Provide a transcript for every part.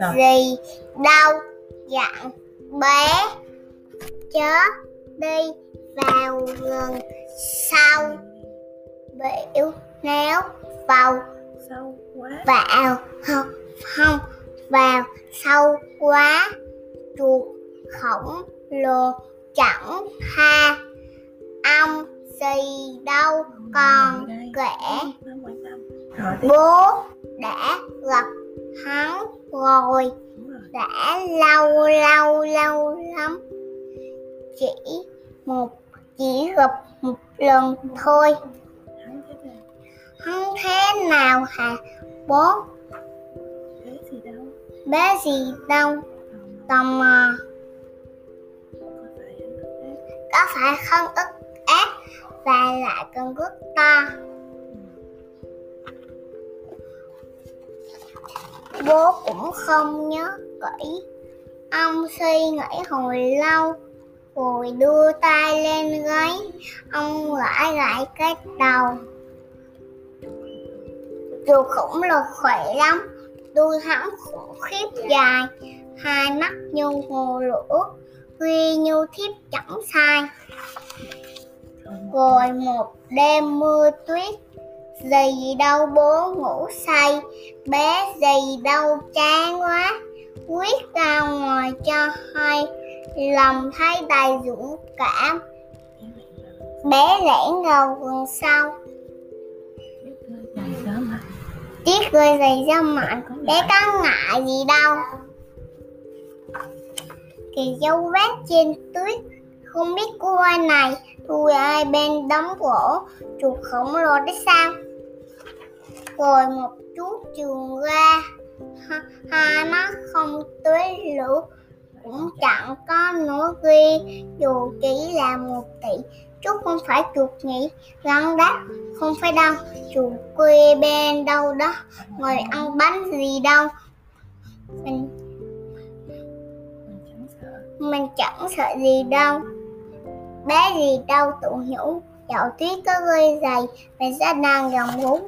Rồi. gì? Đâu dặn bé chớ đi vào gần sau. Biểu néo vào sâu quá. vào không không vào sâu quá chuột khổng lồ chẳng tha. Ông gì đâu còn kể bố đã gặp hắn rồi. Đã lâu lâu lâu lắm. Chỉ một chỉ gặp một lần thôi. Hắn thế nào hả bố? Bé gì đâu. Còn tò mò. Có phải không? Ức và lại còn rất to. Bố cũng không nhớ kỹ. Ông suy nghĩ hồi lâu, rồi đưa tay lên gáy. Ông gãi gãi cái đầu. Dù khủng lực khỏe lắm đuôi hắn khủng khiếp dài. Hai mắt như hồ lửa, huy như thiếp chẳng sai rồi một đêm mưa tuyết gì đâu bố ngủ say, bé gì đâu chán quá. Quyết ra ngoài cho hay, lòng thấy đầy dũng cảm. Bé lẻn vào vườn sau. Tiếc người dày ra mạnh bé có ngại gì đâu. Kỳ dấu vết trên tuyết không biết cô ai này thui ai bên đống gỗ chuột khổng lồ đấy sao? Rồi một chút trường ra. Ha- hai mắt không tưới lũ cũng chẳng có nỗi ghi dù chỉ là một tỷ, chút không phải chuột nhỉ? Gắn đáp không phải đâu. Chuột quê bên đâu đó, ngồi ăn bánh gì đâu. Mình mình chẳng sợ gì đâu bé gì đâu tụ nhũ dạo tuyết có gây dày mẹ sẽ đang gần bún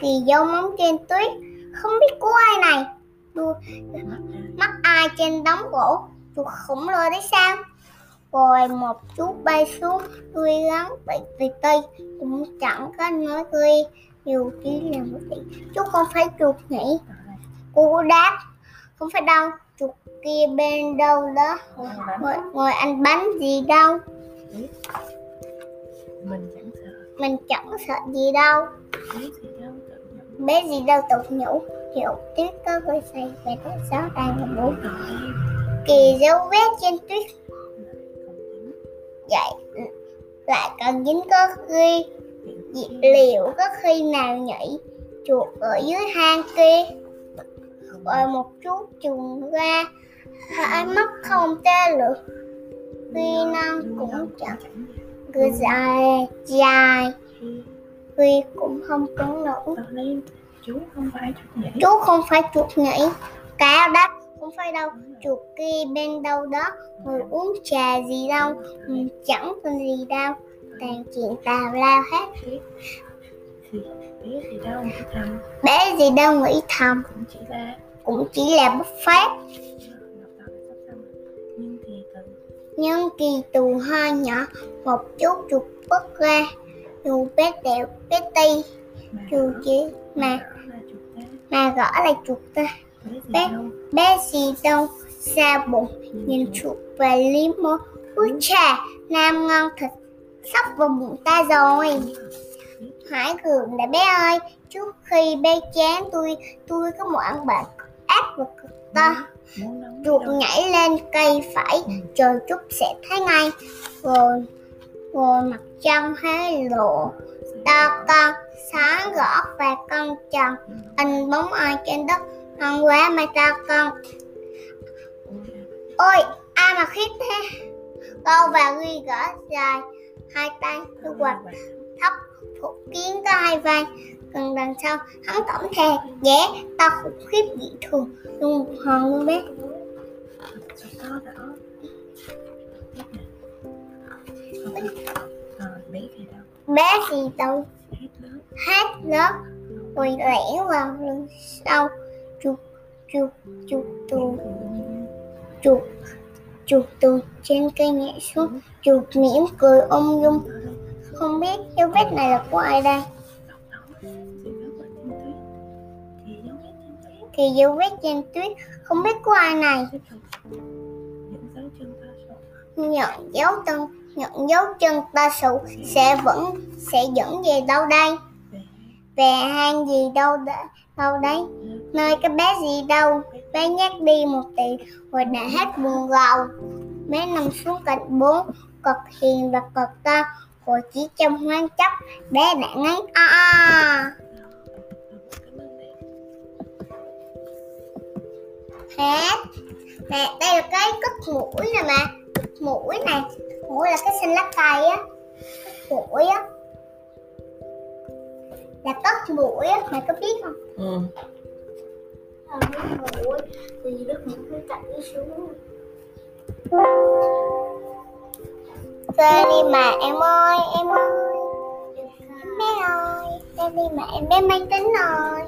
kỳ dấu móng trên tuyết, không biết của ai này. Đua mắt ai trên đống gỗ, chuột khủng lồ đấy sao? Rồi một chú bay xuống tôi gắn bị tì tây cũng chẳng có nói cười nhiều chỉ là một tí, chú không phải chuột nhỉ. Cô đáp, không phải đâu chuột kia bên đâu đó. Ngồi, ngồi ăn bánh gì đâu. Mình chẳng sợ. Mình chẳng sợ gì đâu. Biết gì đâu tự nhận. Bé gì đâu tục nhũ hiểu tuyết có vơi say về đất gió đang là bố kỳ dấu vết trên tuyết. Vậy lại còn dính có khi liệu có khi nào nhảy chuột ở dưới hang kia rồi một chút trùng ra hai mắt không tê được khi năng cũng chẳng cứ dài dài. Khi cũng không cứng nổi. Chú không phải chuột nhảy chú không phải chuột nhảy cá đáp không phải đâu. Chuột kia bên đâu đó người uống trà gì đâu ừ, chẳng cần gì đâu. Toàn chuyện tào lao hết. Bé gì đâu nghĩ thầm. Bé gì đâu nghĩ thầm. cũng chỉ là cũng chỉ là bất phát. Nhưng kỳ tù hơi nhỏ một chút chuột bớt ra dù bé tẹo bé ti. Dù chỉ mà là mà gõ là chuột ta. Bé. bé gì đâu. Xa bụng nhìn chuột. và liếm môi. Úi chà nam ngon thật sắp vào bụng ta rồi. Hãy gượng đã bé ơi trước khi bé chán tôi tôi có một ăn bạn áp và cực to. Chuột nhảy lên, cây phải chờ chút sẽ thấy ngay. Rồi rồi mặt trăng hé lộ. To con sáng gõ và con tròn anh bóng ai trên đất ngon quá mà to con. Ôi, ai mà khít thế? Câu và ghi gỡ dài hai tay, thu quạt thấp phụ kiến có hai vai gần đằng sau hắn tổng thề dễ tao khủng khiếp dị thường. Luôn một hòn luôn bé. Bé gì đâu hết lớp rồi lẻn vào lưng sau. Chuột chuột chuột tù chuột chuột từ trên cây nhảy xuống. Chuột mỉm cười ôm dung không biết dấu vết này là của ai đây? Thì dấu vết trên tuyết. Không biết của ai này. Những dấu chân nhận dấu chân, nhận dấu chân ta sụ sẽ vẫn, sẽ dẫn về đâu đây? Về hang gì đâu đ- đâu đấy? Nơi cái bé gì đâu? Bé nhắc đi một tí rồi đã hết buồn rầu bé nằm xuống cạnh bốn cực hiền và cực ta rồi chỉ trong hoang chấp bé đã ngáy a a. hết. Nè đây là cái cất mũi nè mà. Mũi này. Mũi là cái xanh lá cây á. Mũi á. Là cất mũi á. Mày có biết không? Ừ. Mũi thì chảy xuống. Chơi đi mà em ơi em ơi. Em bé ơi. Chơi đi mà em bé máy tính rồi